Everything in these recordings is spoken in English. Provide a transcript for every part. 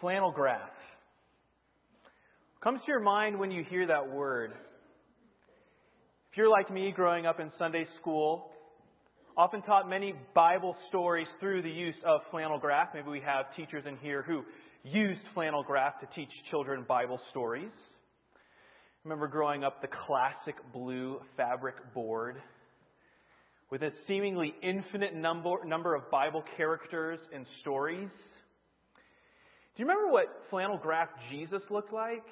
Flannel graph. Comes to your mind when you hear that word. If you're like me, growing up in Sunday school, often taught many Bible stories through the use of flannel graph. Maybe we have teachers in here who used flannel graph to teach children Bible stories. Remember growing up the classic blue fabric board with a seemingly infinite number, number of Bible characters and stories. Do you remember what flannel graph Jesus looked like?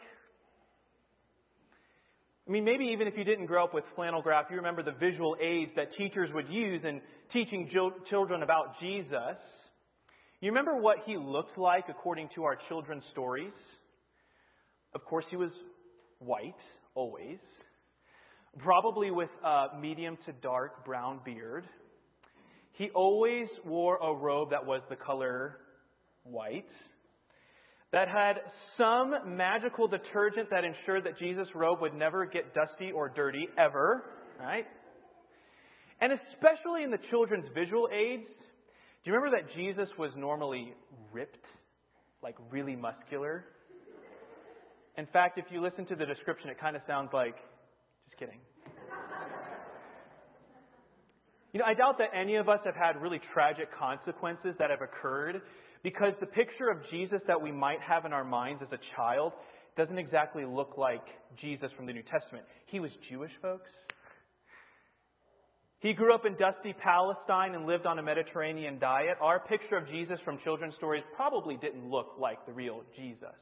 I mean, maybe even if you didn't grow up with flannel graph, you remember the visual aids that teachers would use in teaching children about Jesus. You remember what he looked like according to our children's stories? Of course, he was white, always. Probably with a medium to dark brown beard. He always wore a robe that was the color white that had some magical detergent that ensured that Jesus' robe would never get dusty or dirty ever, right? And especially in the children's visual aids, do you remember that Jesus was normally ripped, like really muscular? In fact, if you listen to the description, it kind of sounds like, just kidding. You know, I doubt that any of us have had really tragic consequences that have occurred because the picture of Jesus that we might have in our minds as a child doesn't exactly look like Jesus from the New Testament. He was Jewish, folks. He grew up in dusty Palestine and lived on a Mediterranean diet. Our picture of Jesus from children's stories probably didn't look like the real Jesus.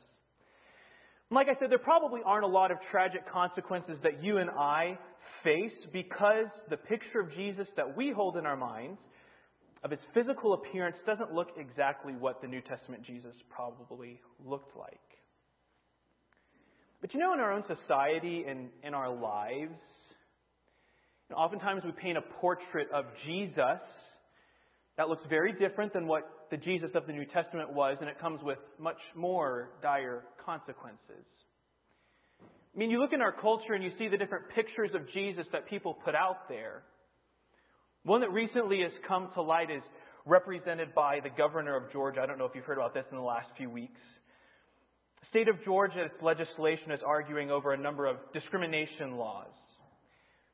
Like I said, there probably aren't a lot of tragic consequences that you and I face because the picture of Jesus that we hold in our minds of his physical appearance doesn't look exactly what the New Testament Jesus probably looked like. But you know, in our own society and in our lives, oftentimes we paint a portrait of Jesus that looks very different than what the Jesus of the New Testament was, and it comes with much more dire consequences. I mean, you look in our culture and you see the different pictures of Jesus that people put out there. One that recently has come to light is represented by the governor of Georgia. I don't know if you've heard about this in the last few weeks. The state of Georgia, its legislation is arguing over a number of discrimination laws.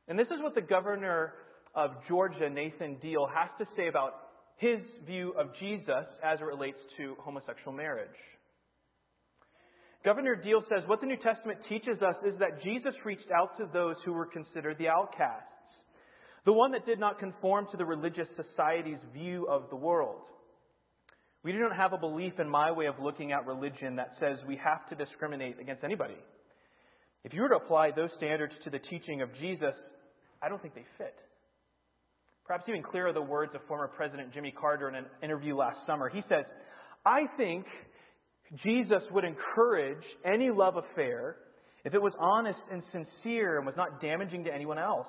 And this is what the governor of Georgia, Nathan Deal, has to say about his view of Jesus as it relates to homosexual marriage. Governor Deal says what the New Testament teaches us is that Jesus reached out to those who were considered the outcasts the one that did not conform to the religious society's view of the world. We do not have a belief in my way of looking at religion that says we have to discriminate against anybody. If you were to apply those standards to the teaching of Jesus, I don't think they fit. Perhaps even clearer the words of former President Jimmy Carter in an interview last summer. He says, I think Jesus would encourage any love affair if it was honest and sincere and was not damaging to anyone else.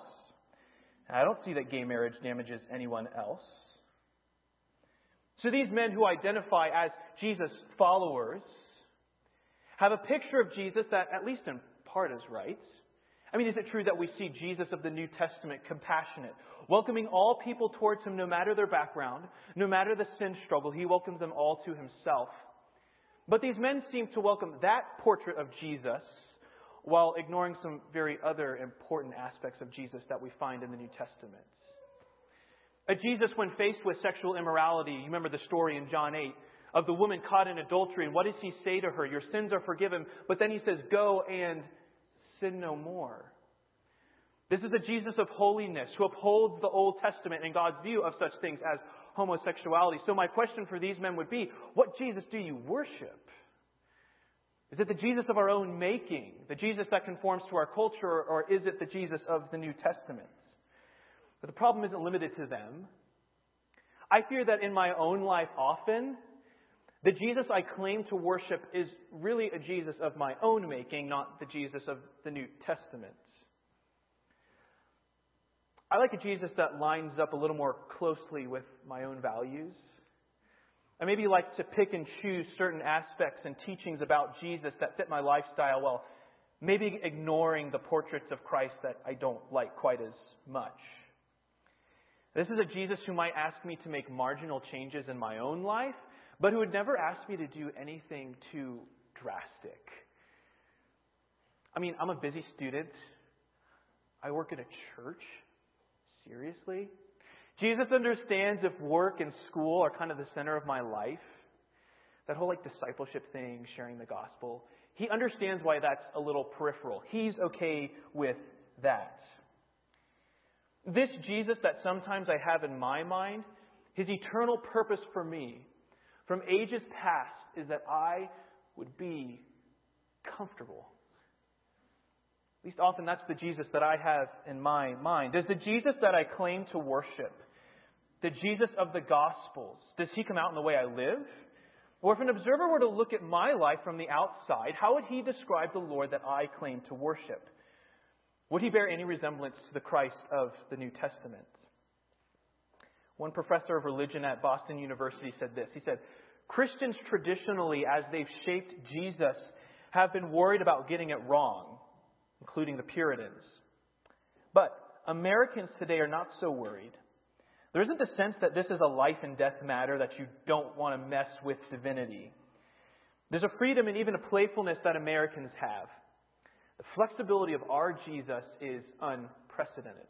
I don't see that gay marriage damages anyone else. So these men who identify as Jesus followers have a picture of Jesus that, at least in part, is right. I mean, is it true that we see Jesus of the New Testament compassionate, welcoming all people towards him no matter their background, no matter the sin struggle? He welcomes them all to himself. But these men seem to welcome that portrait of Jesus while ignoring some very other important aspects of Jesus that we find in the New Testament. A Jesus, when faced with sexual immorality, you remember the story in John 8 of the woman caught in adultery, and what does he say to her? Your sins are forgiven, but then he says, Go and sin no more. This is a Jesus of holiness who upholds the Old Testament and God's view of such things as homosexuality. So, my question for these men would be what Jesus do you worship? Is it the Jesus of our own making, the Jesus that conforms to our culture, or is it the Jesus of the New Testament? But the problem isn't limited to them. I fear that in my own life, often, the Jesus I claim to worship is really a Jesus of my own making, not the Jesus of the New Testament. I like a Jesus that lines up a little more closely with my own values. I maybe like to pick and choose certain aspects and teachings about Jesus that fit my lifestyle while maybe ignoring the portraits of Christ that I don't like quite as much. This is a Jesus who might ask me to make marginal changes in my own life, but who would never ask me to do anything too drastic. I mean, I'm a busy student. I work at a church. Seriously? Jesus understands if work and school are kind of the center of my life, that whole like discipleship thing, sharing the gospel, he understands why that's a little peripheral. He's okay with that. This Jesus that sometimes I have in my mind, his eternal purpose for me from ages past is that I would be comfortable. At least often that's the Jesus that I have in my mind. Does the Jesus that I claim to worship, the Jesus of the Gospels, does he come out in the way I live? Or if an observer were to look at my life from the outside, how would he describe the Lord that I claim to worship? Would he bear any resemblance to the Christ of the New Testament? One professor of religion at Boston University said this. He said, Christians traditionally, as they've shaped Jesus, have been worried about getting it wrong, including the Puritans. But Americans today are not so worried. There isn't the sense that this is a life and death matter that you don't want to mess with divinity. There's a freedom and even a playfulness that Americans have. The flexibility of our Jesus is unprecedented.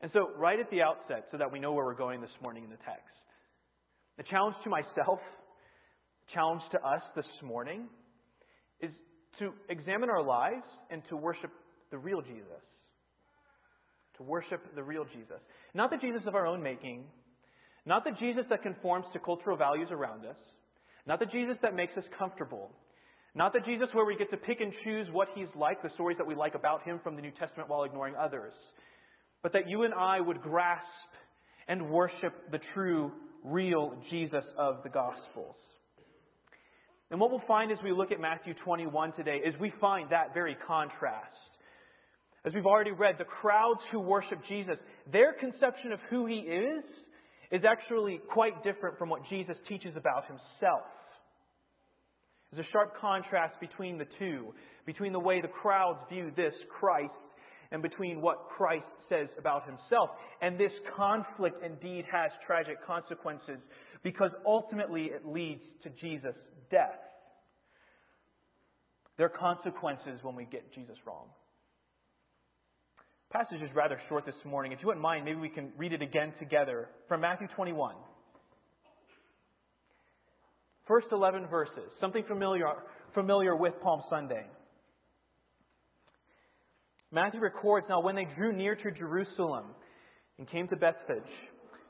And so, right at the outset, so that we know where we're going this morning in the text, the challenge to myself, challenge to us this morning, to examine our lives and to worship the real Jesus. To worship the real Jesus. Not the Jesus of our own making, not the Jesus that conforms to cultural values around us, not the Jesus that makes us comfortable, not the Jesus where we get to pick and choose what he's like, the stories that we like about him from the New Testament while ignoring others, but that you and I would grasp and worship the true, real Jesus of the Gospels. And what we'll find as we look at Matthew 21 today is we find that very contrast. As we've already read, the crowds who worship Jesus, their conception of who he is is actually quite different from what Jesus teaches about himself. There's a sharp contrast between the two, between the way the crowds view this Christ and between what Christ says about himself. And this conflict indeed has tragic consequences because ultimately it leads to Jesus' death. There are consequences when we get Jesus wrong. Passage is rather short this morning. If you wouldn't mind, maybe we can read it again together from Matthew 21. First 11 verses, something familiar, familiar with Palm Sunday. Matthew records now when they drew near to Jerusalem and came to Bethphage,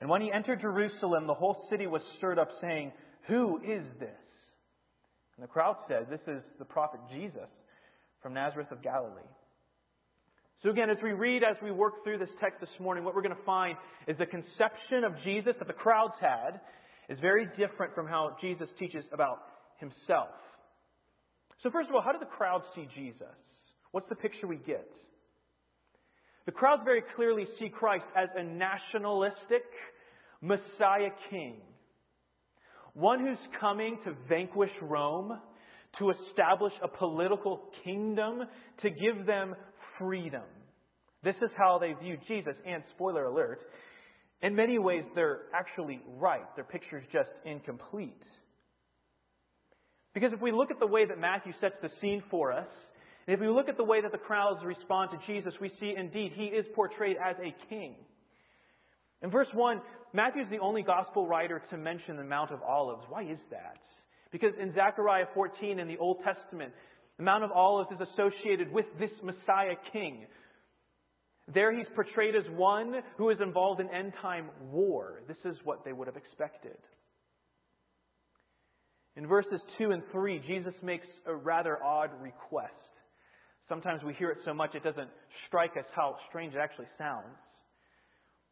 And when he entered Jerusalem, the whole city was stirred up, saying, Who is this? And the crowd said, This is the prophet Jesus from Nazareth of Galilee. So again, as we read, as we work through this text this morning, what we're going to find is the conception of Jesus that the crowds had is very different from how Jesus teaches about himself. So, first of all, how do the crowds see Jesus? What's the picture we get? The crowds very clearly see Christ as a nationalistic Messiah king. One who's coming to vanquish Rome, to establish a political kingdom, to give them freedom. This is how they view Jesus. And spoiler alert, in many ways, they're actually right. Their picture is just incomplete. Because if we look at the way that Matthew sets the scene for us, and if we look at the way that the crowds respond to Jesus, we see indeed he is portrayed as a king. In verse 1, Matthew is the only gospel writer to mention the Mount of Olives. Why is that? Because in Zechariah 14 in the Old Testament, the Mount of Olives is associated with this Messiah king. There he's portrayed as one who is involved in end time war. This is what they would have expected. In verses 2 and 3, Jesus makes a rather odd request. Sometimes we hear it so much it doesn't strike us how strange it actually sounds.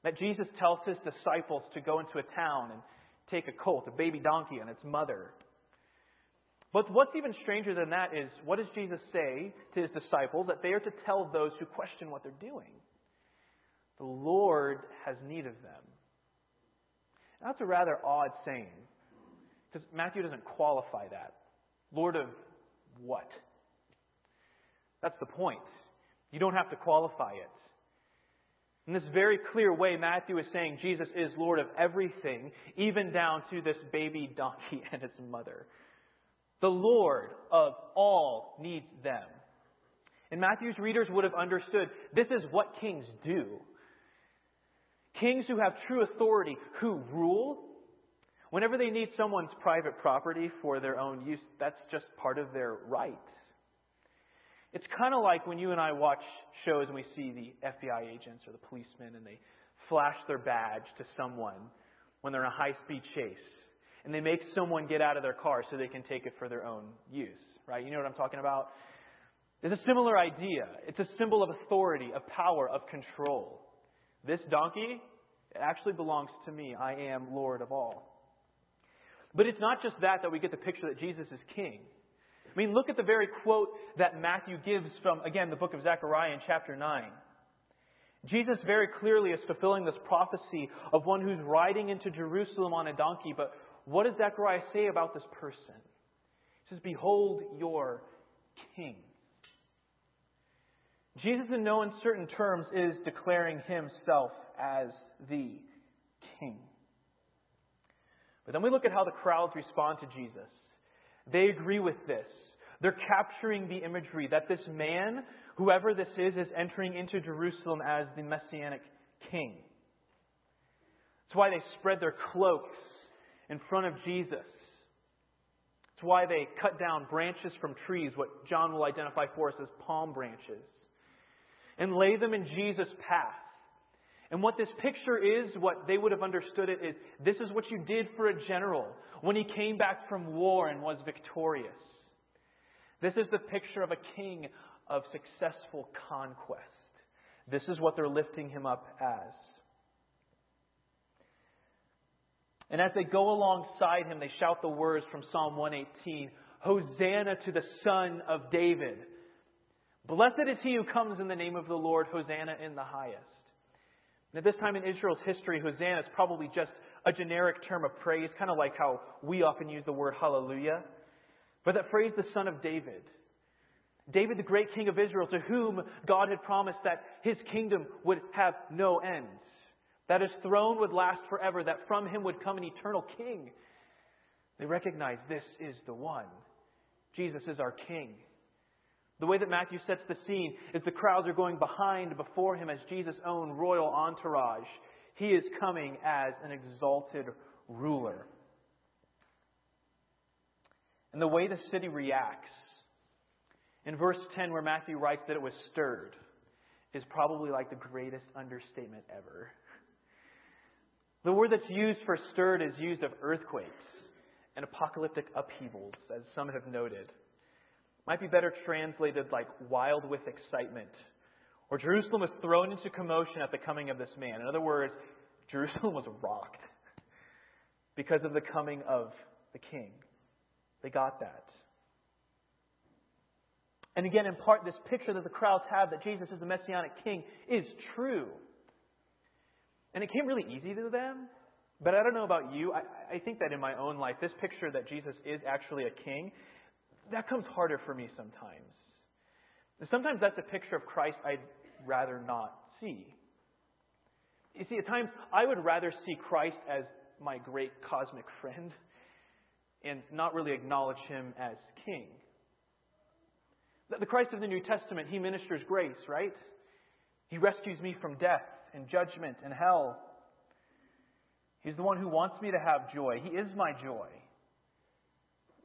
That Jesus tells his disciples to go into a town and take a colt, a baby donkey, and its mother. But what's even stranger than that is what does Jesus say to his disciples that they are to tell those who question what they're doing? The Lord has need of them. That's a rather odd saying because Matthew doesn't qualify that. Lord of what? That's the point. You don't have to qualify it. In this very clear way, Matthew is saying Jesus is Lord of everything, even down to this baby donkey and its mother. The Lord of all needs them. And Matthew's readers would have understood this is what kings do. Kings who have true authority, who rule, whenever they need someone's private property for their own use, that's just part of their right. It's kind of like when you and I watch shows and we see the FBI agents or the policemen and they flash their badge to someone when they're in a high speed chase. And they make someone get out of their car so they can take it for their own use. Right? You know what I'm talking about? It's a similar idea. It's a symbol of authority, of power, of control. This donkey, it actually belongs to me. I am Lord of all. But it's not just that that we get the picture that Jesus is king. I mean, look at the very quote that Matthew gives from, again, the book of Zechariah in chapter 9. Jesus very clearly is fulfilling this prophecy of one who's riding into Jerusalem on a donkey. But what does Zechariah say about this person? He says, Behold your king. Jesus, in no uncertain terms, is declaring himself as the king. But then we look at how the crowds respond to Jesus. They agree with this. They're capturing the imagery that this man, whoever this is, is entering into Jerusalem as the messianic king. That's why they spread their cloaks in front of Jesus. That's why they cut down branches from trees, what John will identify for us as palm branches, and lay them in Jesus' path. And what this picture is, what they would have understood it is this is what you did for a general when he came back from war and was victorious. This is the picture of a king of successful conquest. This is what they're lifting him up as. And as they go alongside him, they shout the words from Psalm 118 Hosanna to the Son of David. Blessed is he who comes in the name of the Lord. Hosanna in the highest. And at this time in Israel's history, Hosanna is probably just a generic term of praise, kind of like how we often use the word hallelujah. But that phrase, the son of David. David, the great king of Israel, to whom God had promised that his kingdom would have no end, that his throne would last forever, that from him would come an eternal king. They recognize this is the one. Jesus is our king. The way that Matthew sets the scene is the crowds are going behind before him as Jesus' own royal entourage. He is coming as an exalted ruler. And the way the city reacts, in verse 10, where Matthew writes that it was stirred, is probably like the greatest understatement ever. The word that's used for stirred is used of earthquakes and apocalyptic upheavals, as some have noted. Might be better translated like wild with excitement. Or Jerusalem was thrown into commotion at the coming of this man. In other words, Jerusalem was rocked because of the coming of the king. They got that. And again, in part, this picture that the crowds have that Jesus is the messianic king is true. And it came really easy to them. But I don't know about you. I, I think that in my own life, this picture that Jesus is actually a king that comes harder for me sometimes. Sometimes that's a picture of Christ I'd rather not see. You see, at times I would rather see Christ as my great cosmic friend and not really acknowledge him as king. The Christ of the New Testament, he ministers grace, right? He rescues me from death and judgment and hell. He's the one who wants me to have joy. He is my joy.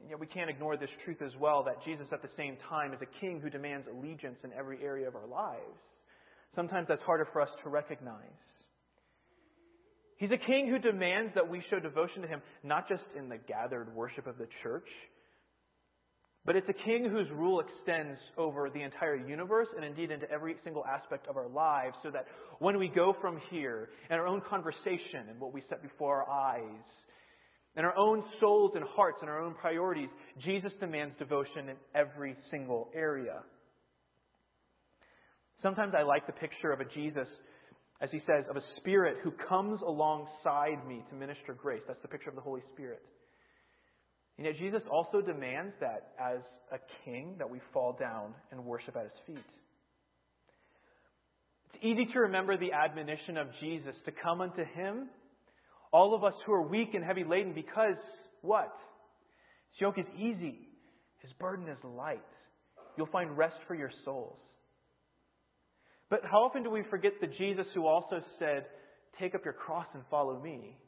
And yet we can't ignore this truth as well that Jesus at the same time is a king who demands allegiance in every area of our lives. Sometimes that's harder for us to recognize. He's a king who demands that we show devotion to him, not just in the gathered worship of the church, but it's a king whose rule extends over the entire universe and indeed into every single aspect of our lives, so that when we go from here, in our own conversation and what we set before our eyes, in our own souls and hearts and our own priorities, Jesus demands devotion in every single area. Sometimes I like the picture of a Jesus, as he says, of a spirit who comes alongside me to minister grace. That's the picture of the Holy Spirit. And yet Jesus also demands that as a king that we fall down and worship at his feet. It's easy to remember the admonition of Jesus to come unto him, all of us who are weak and heavy laden, because what? His yoke is easy, his burden is light. You'll find rest for your souls. But how often do we forget the Jesus who also said, Take up your cross and follow me?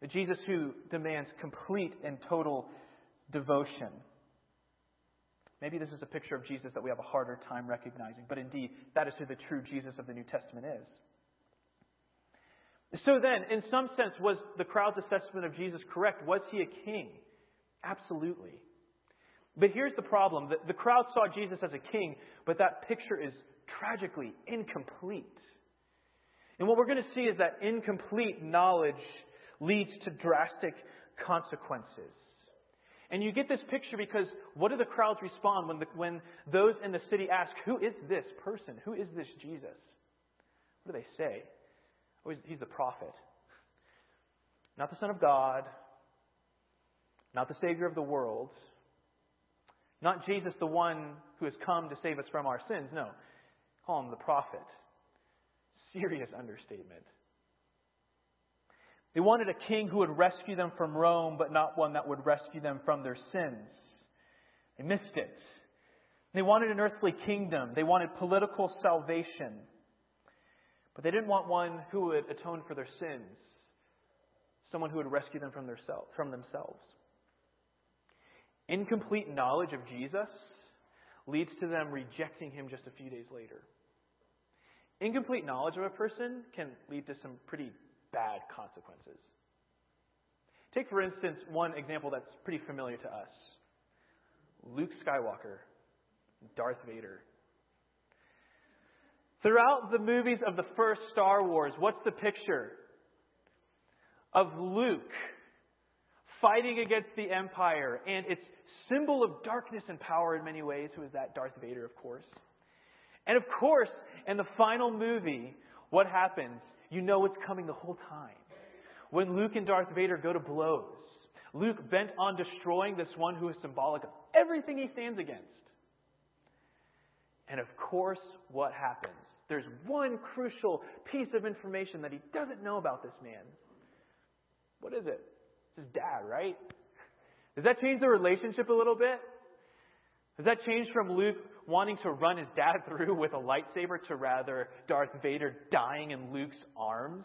The Jesus who demands complete and total devotion. Maybe this is a picture of Jesus that we have a harder time recognizing, but indeed, that is who the true Jesus of the New Testament is. So then, in some sense, was the crowd's assessment of Jesus correct? Was he a king? Absolutely. But here's the problem the, crowd saw Jesus as a king, but that picture is tragically incomplete. And what we're going to see is that incomplete knowledge leads to drastic consequences. And you get this picture because what do the crowds respond when, the, when those in the city ask, Who is this person? Who is this Jesus? What do they say? Oh, he's, he's the prophet. Not the Son of God, not the Savior of the world, not Jesus, the one who has come to save us from our sins. No, call him the prophet. Serious understatement. They wanted a king who would rescue them from Rome, but not one that would rescue them from their sins. They missed it. They wanted an earthly kingdom. They wanted political salvation. But they didn't want one who would atone for their sins, someone who would rescue them from, self, from themselves. Incomplete knowledge of Jesus leads to them rejecting him just a few days later. Incomplete knowledge of a person can lead to some pretty bad consequences. Take, for instance, one example that's pretty familiar to us Luke Skywalker, Darth Vader. Throughout the movies of the first Star Wars, what's the picture? Of Luke fighting against the Empire and its symbol of darkness and power in many ways, who is that Darth Vader, of course. And of course, in the final movie, what happens? You know what's coming the whole time. When Luke and Darth Vader go to blows, Luke bent on destroying this one who is symbolic of everything he stands against. And of course, what happens? There's one crucial piece of information that he doesn't know about this man. What is it? It's his dad, right? Does that change the relationship a little bit? Does that change from Luke wanting to run his dad through with a lightsaber to rather Darth Vader dying in Luke's arms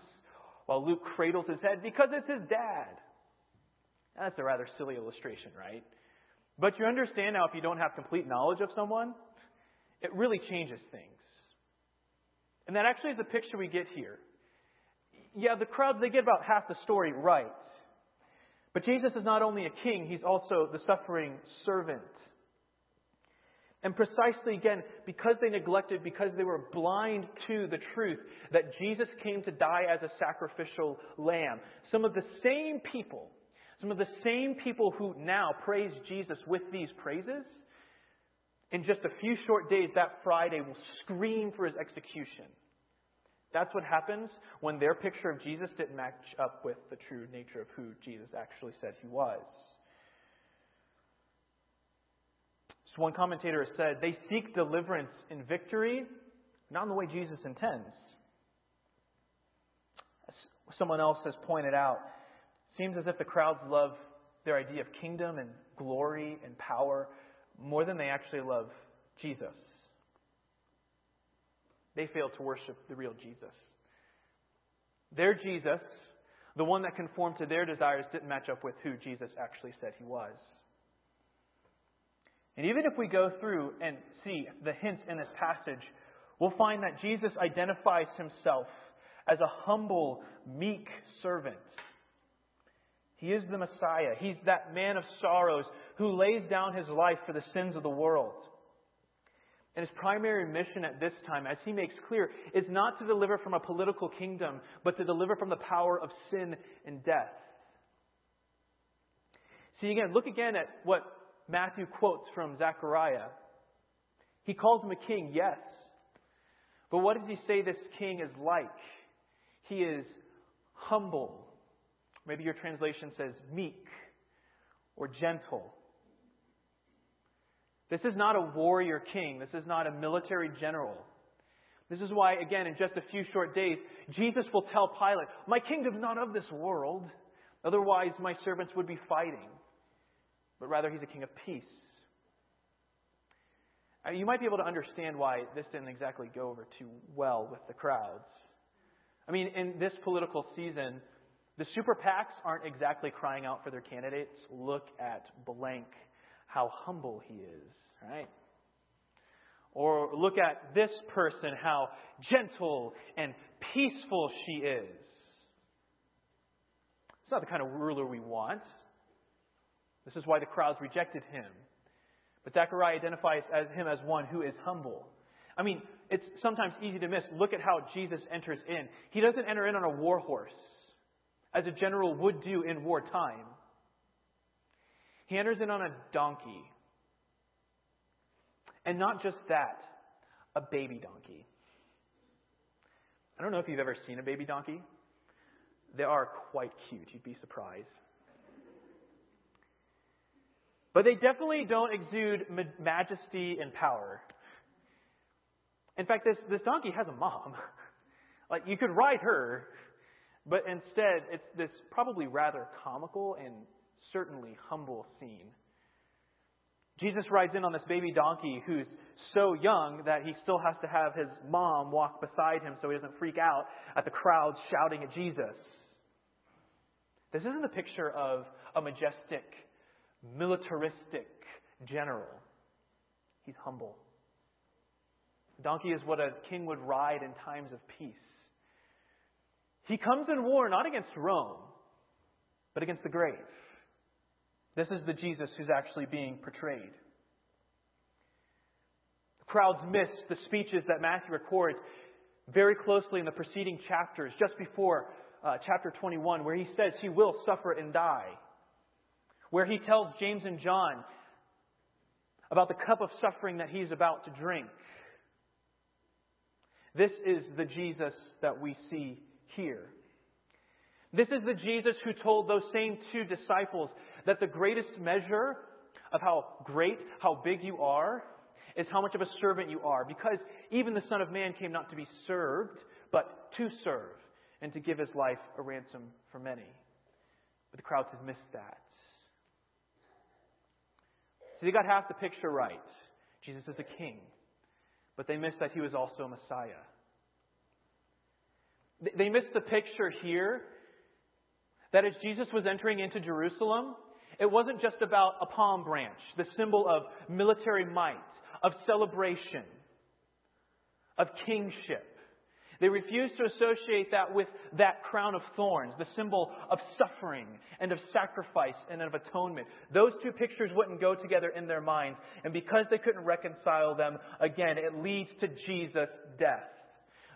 while Luke cradles his head because it's his dad. That's a rather silly illustration, right? But you understand now if you don't have complete knowledge of someone, it really changes things. And that actually is the picture we get here. Yeah, the crowds, they get about half the story right. But Jesus is not only a king, he's also the suffering servant. And precisely again, because they neglected, because they were blind to the truth that Jesus came to die as a sacrificial lamb, some of the same people, some of the same people who now praise Jesus with these praises, in just a few short days that Friday will scream for his execution. That's what happens when their picture of Jesus didn't match up with the true nature of who Jesus actually said he was. So one commentator has said, they seek deliverance in victory, not in the way Jesus intends. As someone else has pointed out, seems as if the crowds love their idea of kingdom and glory and power more than they actually love Jesus. They fail to worship the real Jesus. Their Jesus The one that conformed to their desires didn't match up with who Jesus actually said he was. And even if we go through and see the hints in this passage, we'll find that Jesus identifies himself as a humble, meek servant. He is the Messiah. He's that man of sorrows who lays down his life for the sins of the world. And his primary mission at this time, as he makes clear, is not to deliver from a political kingdom, but to deliver from the power of sin and death. See again, look again at what Matthew quotes from Zechariah. He calls him a king, yes. But what does he say this king is like? He is humble. Maybe your translation says meek or gentle. This is not a warrior king. This is not a military general. This is why, again, in just a few short days, Jesus will tell Pilate, My kingdom is not of this world. Otherwise, my servants would be fighting. But rather, he's a king of peace. You might be able to understand why this didn't exactly go over too well with the crowds. I mean, in this political season, the super PACs aren't exactly crying out for their candidates. Look at blank, how humble he is right? Or look at this person, how gentle and peaceful she is. It's not the kind of ruler we want. This is why the crowds rejected him. But Zechariah identifies as him as one who is humble. I mean, it's sometimes easy to miss. Look at how Jesus enters in. He doesn't enter in on a war horse, as a general would do in wartime. He enters in on a donkey. And not just that, a baby donkey. I don't know if you've ever seen a baby donkey. They are quite cute. You'd be surprised. But they definitely don't exude majesty and power. In fact, this, this donkey has a mom. like, you could ride her, but instead, it's this probably rather comical and certainly humble scene. Jesus rides in on this baby donkey who's so young that he still has to have his mom walk beside him so he doesn't freak out at the crowd shouting at Jesus. This isn't a picture of a majestic, militaristic general. He's humble. The donkey is what a king would ride in times of peace. He comes in war not against Rome, but against the grave. This is the Jesus who's actually being portrayed. The crowds missed the speeches that Matthew records very closely in the preceding chapters, just before uh, chapter 21, where he says he will suffer and die. Where he tells James and John about the cup of suffering that he's about to drink. This is the Jesus that we see here. This is the Jesus who told those same two disciples that the greatest measure of how great, how big you are, is how much of a servant you are. Because even the Son of Man came not to be served, but to serve, and to give his life a ransom for many. But the crowds have missed that. So they got half the picture right. Jesus is a king. But they missed that he was also a Messiah. They missed the picture here that as Jesus was entering into Jerusalem, it wasn't just about a palm branch, the symbol of military might, of celebration, of kingship. They refused to associate that with that crown of thorns, the symbol of suffering and of sacrifice and of atonement. Those two pictures wouldn't go together in their minds. And because they couldn't reconcile them, again, it leads to Jesus' death.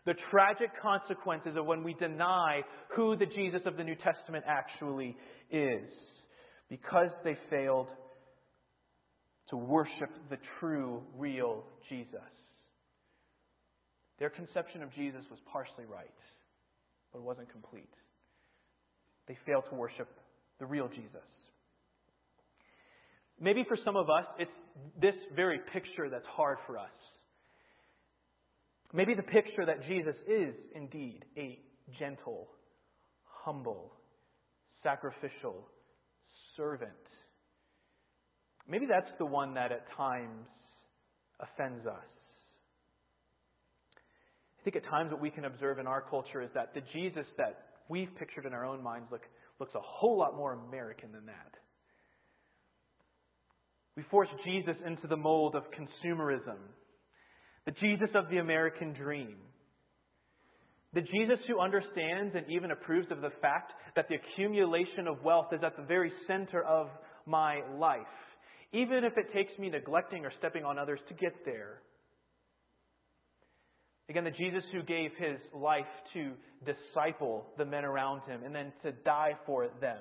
The tragic consequences of when we deny who the Jesus of the New Testament actually is because they failed to worship the true, real Jesus. Their conception of Jesus was partially right, but wasn't complete. They failed to worship the real Jesus. Maybe for some of us, it's this very picture that's hard for us. Maybe the picture that Jesus is indeed a gentle, humble, sacrificial, servant. Maybe that's the one that at times offends us. I think at times what we can observe in our culture is that the Jesus that we've pictured in our own minds look, looks a whole lot more American than that. We force Jesus into the mold of consumerism, the Jesus of the American dream. The Jesus who understands and even approves of the fact that the accumulation of wealth is at the very center of my life, even if it takes me neglecting or stepping on others to get there. Again, the Jesus who gave his life to disciple the men around him and then to die for them.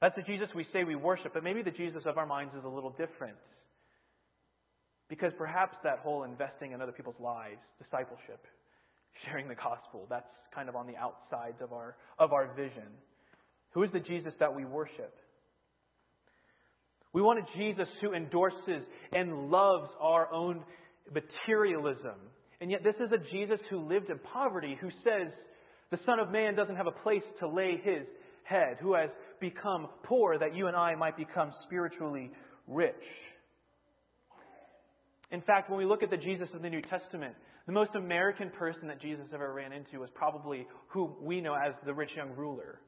That's the Jesus we say we worship, but maybe the Jesus of our minds is a little different. Because perhaps that whole investing in other people's lives, discipleship, sharing the gospel, that's kind of on the outsides of our, of our vision. Who is the Jesus that we worship? We want a Jesus who endorses and loves our own materialism and yet, this is a Jesus who lived in poverty, who says the Son of Man doesn't have a place to lay his head, who has become poor that you and I might become spiritually rich. In fact, when we look at the Jesus of the New Testament, the most American person that Jesus ever ran into was probably who we know as the rich young ruler.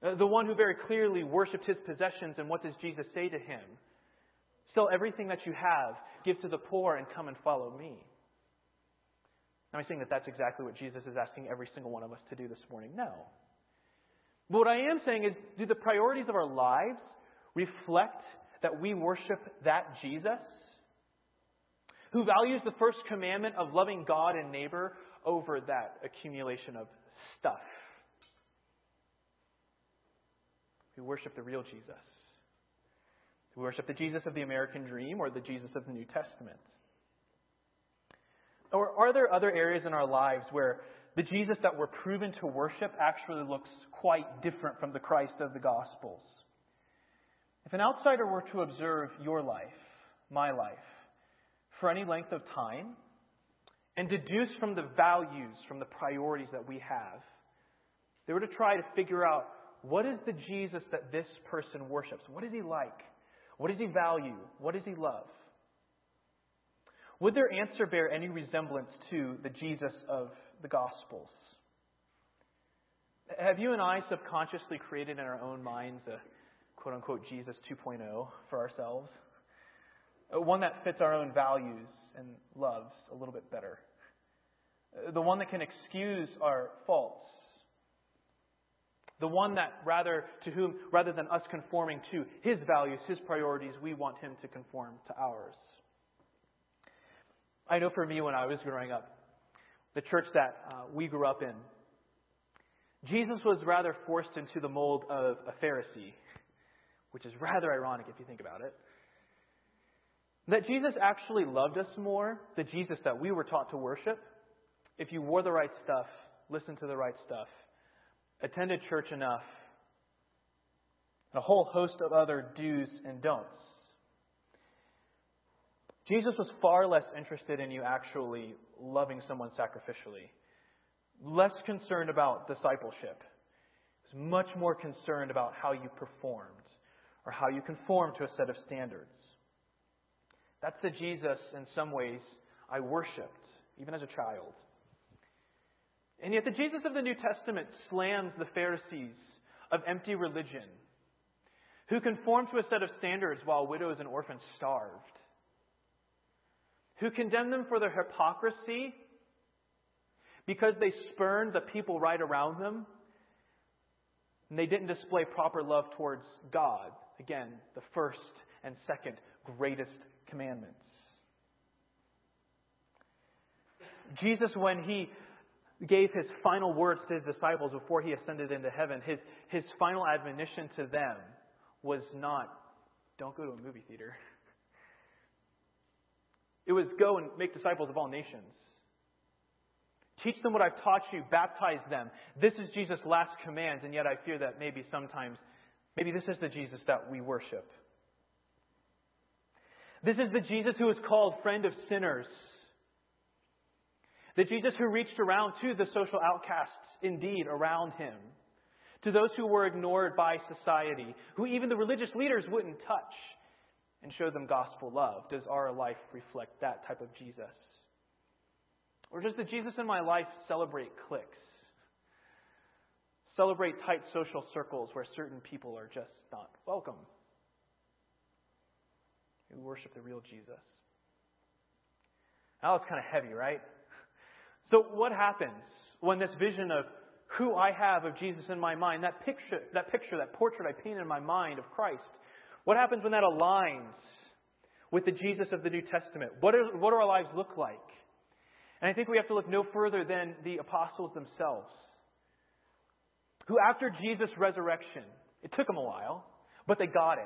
Uh, the one who very clearly worshiped his possessions, and what does Jesus say to him? Sell everything that you have, give to the poor, and come and follow me. Am I saying that that's exactly what Jesus is asking every single one of us to do this morning? No. But what I am saying is, do the priorities of our lives reflect that we worship that Jesus who values the first commandment of loving God and neighbor over that accumulation of stuff? We worship the real Jesus. We worship the Jesus of the American dream or the Jesus of the New Testament. Or are there other areas in our lives where the Jesus that we're proven to worship actually looks quite different from the Christ of the Gospels? If an outsider were to observe your life, my life, for any length of time, and deduce from the values, from the priorities that we have, they were to try to figure out what is the Jesus that this person worships? What is he like? What does he value? What does he love? Would their answer bear any resemblance to the Jesus of the Gospels? Have you and I subconsciously created in our own minds a quote unquote Jesus 2.0 for ourselves? Uh, one that fits our own values and loves a little bit better. Uh, the one that can excuse our faults. The one that rather to whom rather than us conforming to his values, his priorities, we want him to conform to ours. I know for me when I was growing up, the church that uh, we grew up in, Jesus was rather forced into the mold of a Pharisee, which is rather ironic if you think about it. That Jesus actually loved us more, the Jesus that we were taught to worship, if you wore the right stuff, listened to the right stuff, attended church enough, and a whole host of other do's and don'ts. Jesus was far less interested in you actually loving someone sacrificially, less concerned about discipleship. He was much more concerned about how you performed or how you conformed to a set of standards. That's the Jesus, in some ways, I worshiped, even as a child. And yet, the Jesus of the New Testament slams the Pharisees of empty religion, who conformed to a set of standards while widows and orphans starved who condemned them for their hypocrisy because they spurned the people right around them and they didn't display proper love towards God. Again, the first and second greatest commandments. Jesus, when he gave his final words to his disciples before he ascended into heaven, his, his final admonition to them was not, don't go to a movie theater. It was go and make disciples of all nations. Teach them what I've taught you, baptize them. This is Jesus' last command, and yet I fear that maybe sometimes, maybe this is the Jesus that we worship. This is the Jesus who is called friend of sinners. The Jesus who reached around to the social outcasts, indeed, around him. To those who were ignored by society, who even the religious leaders wouldn't touch and show them gospel love? Does our life reflect that type of Jesus? Or does the Jesus in my life celebrate cliques? celebrate tight social circles where certain people are just not welcome. We worship the real Jesus. Now it's kind of heavy, right? So what happens when this vision of who I have of Jesus in my mind, that picture, that picture, that portrait I paint in my mind of Christ, what happens when that aligns with the Jesus of the New Testament? What, what do our lives look like? And I think we have to look no further than the apostles themselves, who after Jesus' resurrection, it took them a while, but they got it.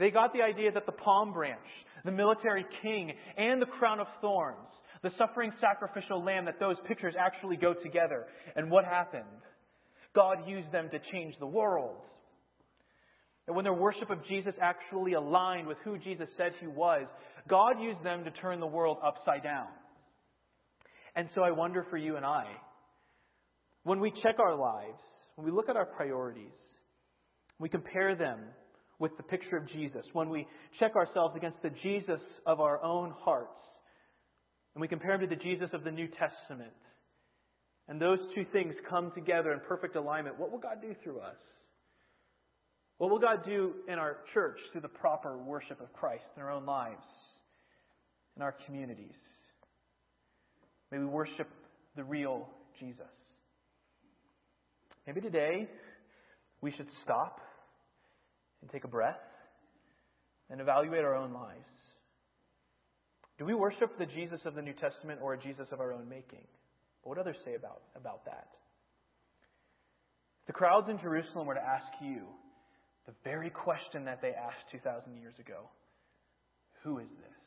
They got the idea that the palm branch, the military king, and the crown of thorns the suffering sacrificial lamb, that those pictures actually go together. And what happened? God used them to change the world. And when their worship of Jesus actually aligned with who Jesus said he was, God used them to turn the world upside down. And so I wonder for you and I, when we check our lives, when we look at our priorities, we compare them with the picture of Jesus, when we check ourselves against the Jesus of our own hearts, and we compare him to the Jesus of the New Testament, and those two things come together in perfect alignment, what will God do through us? What will God do in our church through the proper worship of Christ in our own lives, in our communities? May we worship the real Jesus. Maybe today we should stop and take a breath and evaluate our own lives. Do we worship the Jesus of the New Testament or a Jesus of our own making? What would others say about, about that? If the crowds in Jerusalem were to ask you the very question that they asked 2,000 years ago Who is this?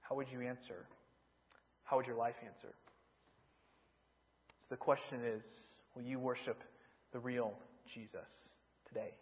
How would you answer? How would your life answer? So the question is Will you worship the real Jesus today?